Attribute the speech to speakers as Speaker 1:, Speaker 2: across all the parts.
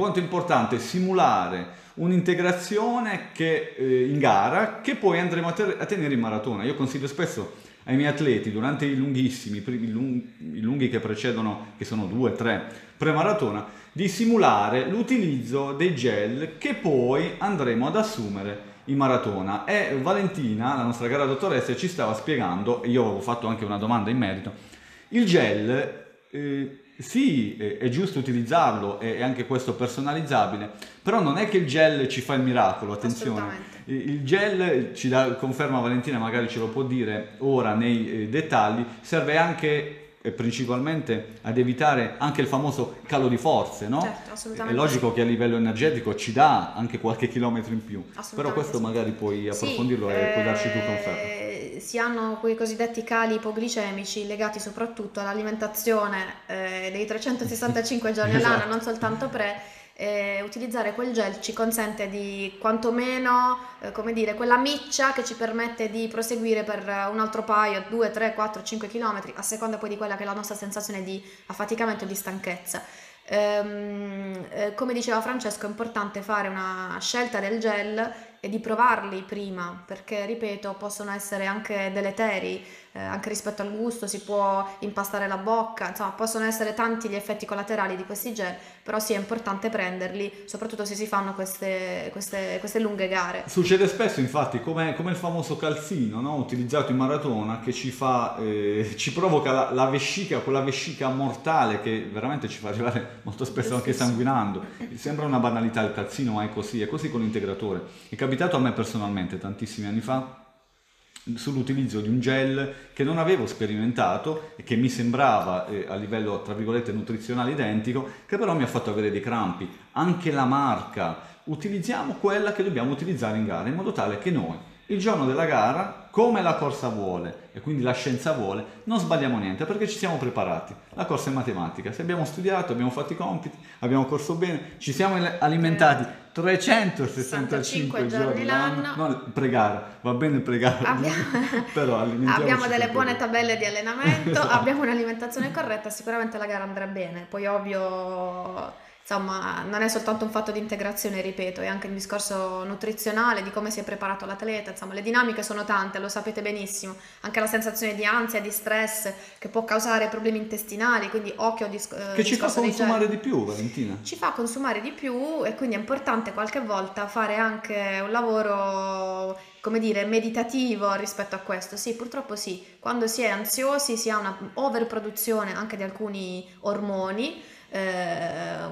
Speaker 1: Quanto è importante simulare un'integrazione che, eh, in gara che poi andremo a, ter- a, tenere in maratona. Io consiglio spesso ai miei atleti durante i lunghissimi, i, lung- i lunghi che precedono, che sono due, tre, pre-maratona, di simulare l'utilizzo dei gel che poi andremo ad assumere in maratona. E Valentina, la nostra cara dottoressa, ci stava spiegando, e io avevo fatto anche una domanda in merito, il gel... Eh, sì, è giusto utilizzarlo, è anche questo personalizzabile, però non è che il gel ci fa il miracolo, attenzione. Il gel, ci dà, conferma Valentina, magari ce lo può dire ora nei eh, dettagli, serve anche principalmente ad evitare anche il famoso calo di forze, no?
Speaker 2: Certo.
Speaker 1: È logico che a livello energetico ci dà anche qualche chilometro in più, però questo sì. magari puoi approfondirlo sì, e puoi darci tu conferma.
Speaker 2: Eh, si hanno quei cosiddetti cali ipoglicemici legati soprattutto all'alimentazione eh, dei 365 giorni esatto. all'anno, non soltanto pre eh, utilizzare quel gel ci consente di quantomeno, eh, come dire, quella miccia che ci permette di proseguire per un altro paio, 2, 3, 4, 5 km, a seconda poi di quella che è la nostra sensazione di affaticamento e di stanchezza. Ehm, eh, come diceva Francesco, è importante fare una scelta del gel e di provarli prima, perché ripeto, possono essere anche deleteri, eh, anche rispetto al gusto, si può impastare la bocca, insomma, possono essere tanti gli effetti collaterali di questi gel, però sì è importante prenderli, soprattutto se si fanno queste, queste, queste lunghe gare.
Speaker 1: Succede spesso, infatti, come, come il famoso calzino, no? utilizzato in maratona, che ci fa, eh, ci provoca la, la, vescica, quella vescica mortale che veramente ci fa arrivare molto spesso anche sanguinando. Sembra una banalità il calzino, ma è così, è così con l'integratore. Il capitato a me personalmente tantissimi anni fa sull'utilizzo di un gel che non avevo sperimentato e che mi sembrava eh, a livello tra virgolette nutrizionale identico, che però mi ha fatto avere dei crampi. Anche la marca, utilizziamo quella che dobbiamo utilizzare in gara in modo tale che noi il giorno della gara, come la corsa vuole e quindi la scienza vuole, non sbagliamo niente perché ci siamo preparati. La corsa è matematica, se abbiamo studiato, abbiamo fatto i compiti, abbiamo corso bene, ci siamo alimentati 365 giorni l'anno. Non pregare, va bene pregare,
Speaker 2: abbiamo, però abbiamo delle buone tabelle di allenamento, esatto. abbiamo un'alimentazione corretta, sicuramente la gara andrà bene. Poi ovvio insomma non è soltanto un fatto di integrazione, ripeto, è anche un discorso nutrizionale, di come si è preparato l'atleta, insomma le dinamiche sono tante, lo sapete benissimo, anche la sensazione di ansia, di stress che può causare problemi intestinali, quindi occhio a dis-
Speaker 1: Che ci fa consumare di più, Valentina.
Speaker 2: Ci fa consumare di più e quindi è importante qualche volta fare anche un lavoro come dire, meditativo rispetto a questo. Sì, purtroppo sì, quando si è ansiosi si ha una overproduzione anche di alcuni ormoni eh,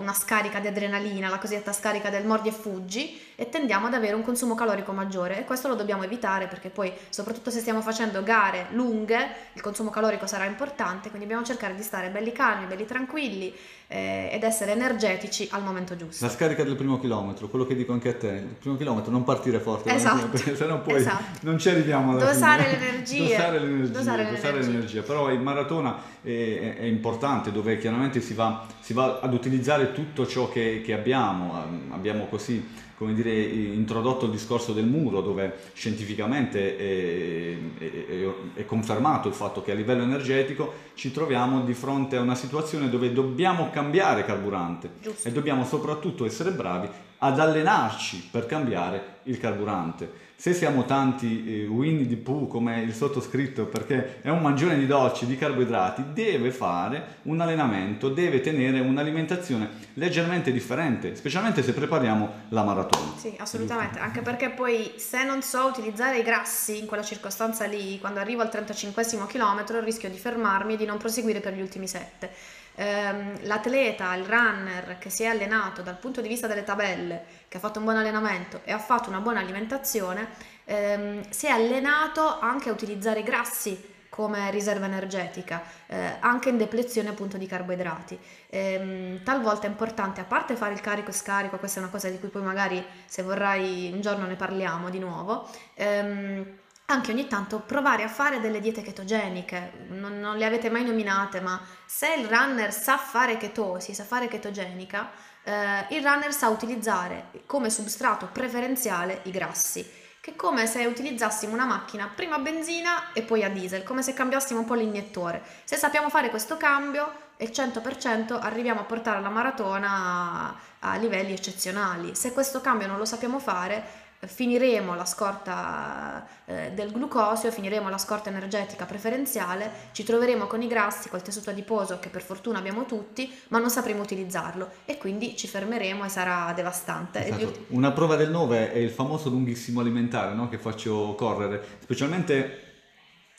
Speaker 2: una scarica di adrenalina, la cosiddetta scarica del mordi e fuggi e tendiamo ad avere un consumo calorico maggiore e questo lo dobbiamo evitare perché poi soprattutto se stiamo facendo gare lunghe il consumo calorico sarà importante, quindi dobbiamo cercare di stare belli calmi, belli tranquilli eh, ed essere energetici al momento giusto.
Speaker 1: La scarica del primo chilometro, quello che dico anche a te, il primo chilometro non partire forte,
Speaker 2: esatto.
Speaker 1: perché sennò poi esatto. non ci arriviamo alla
Speaker 2: dosare
Speaker 1: fine.
Speaker 2: L'energia.
Speaker 1: dosare l'energia. Dosare, dosare l'energia. Però in maratona è, è, importante dove chiaramente si va, si va ad utilizzare tutto ciò che, che abbiamo, abbiamo così come dire, introdotto il discorso del muro, dove scientificamente è, è, è, confermato il fatto che a livello energetico ci troviamo di fronte a una situazione dove dobbiamo cambiare carburante
Speaker 2: Giusto.
Speaker 1: e dobbiamo soprattutto essere bravi ad allenarci per cambiare il carburante se siamo tanti eh, Winnie the Pooh come il sottoscritto perché è un mangione di dolci, di carboidrati, deve fare un allenamento, deve tenere un'alimentazione leggermente differente, specialmente se prepariamo la maratona.
Speaker 2: Sì, assolutamente, anche perché poi se non so utilizzare i grassi in quella circostanza lì, quando arrivo al 35 chilometro rischio di fermarmi e di non proseguire per gli ultimi 7 ehm, l'atleta, il runner che si è allenato dal punto di vista delle tabelle, che ha fatto un buon allenamento e ha fatto una buona alimentazione, ehm, si è allenato anche a utilizzare i grassi come riserva energetica, eh, anche in deplezione appunto di carboidrati. Ehm, talvolta è importante, a parte fare il carico e scarico, questa è una cosa di cui poi magari se vorrai un giorno ne parliamo di nuovo, ehm, anche ogni tanto provare a fare delle diete ketogeniche, non, non, le avete mai nominate, ma se il runner sa fare chetosi, sa fare chetogenica, eh, il runner sa utilizzare come substrato preferenziale i grassi, che è come se utilizzassimo una macchina prima a benzina e poi a diesel, come se cambiassimo un po' l'iniettore. Se sappiamo fare questo cambio, il 100% arriviamo a portare la maratona a, a livelli eccezionali. Se questo cambio non lo sappiamo fare, finiremo la scorta eh, del glucosio, finiremo la scorta energetica preferenziale, ci troveremo con i grassi, col tessuto adiposo che per fortuna abbiamo tutti, ma non sapremo utilizzarlo e quindi ci fermeremo e sarà devastante.
Speaker 1: Esatto. Una prova del 9 è il famoso lunghissimo alimentare no? che faccio correre, specialmente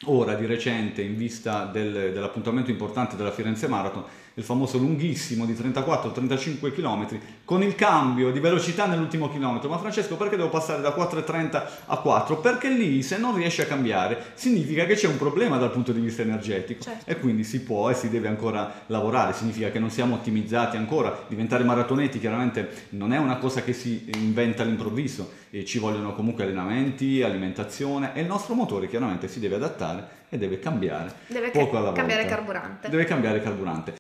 Speaker 1: ora di recente in vista del, dell'appuntamento importante della Firenze Marathon il famoso lunghissimo di 34-35 km con il cambio di velocità nell'ultimo chilometro. Ma Francesco, perché devo passare da 4,30 a 4? Perché lì se non riesci a cambiare significa che c'è un problema dal punto di vista energetico certo. e quindi si può e si deve ancora lavorare, significa che non siamo ottimizzati ancora. Diventare maratoneti chiaramente non è una cosa che si inventa all'improvviso, e ci vogliono comunque allenamenti, alimentazione e il nostro motore chiaramente si deve adattare e deve cambiare
Speaker 2: deve
Speaker 1: poco alla
Speaker 2: cambiare carburante.
Speaker 1: Deve cambiare carburante.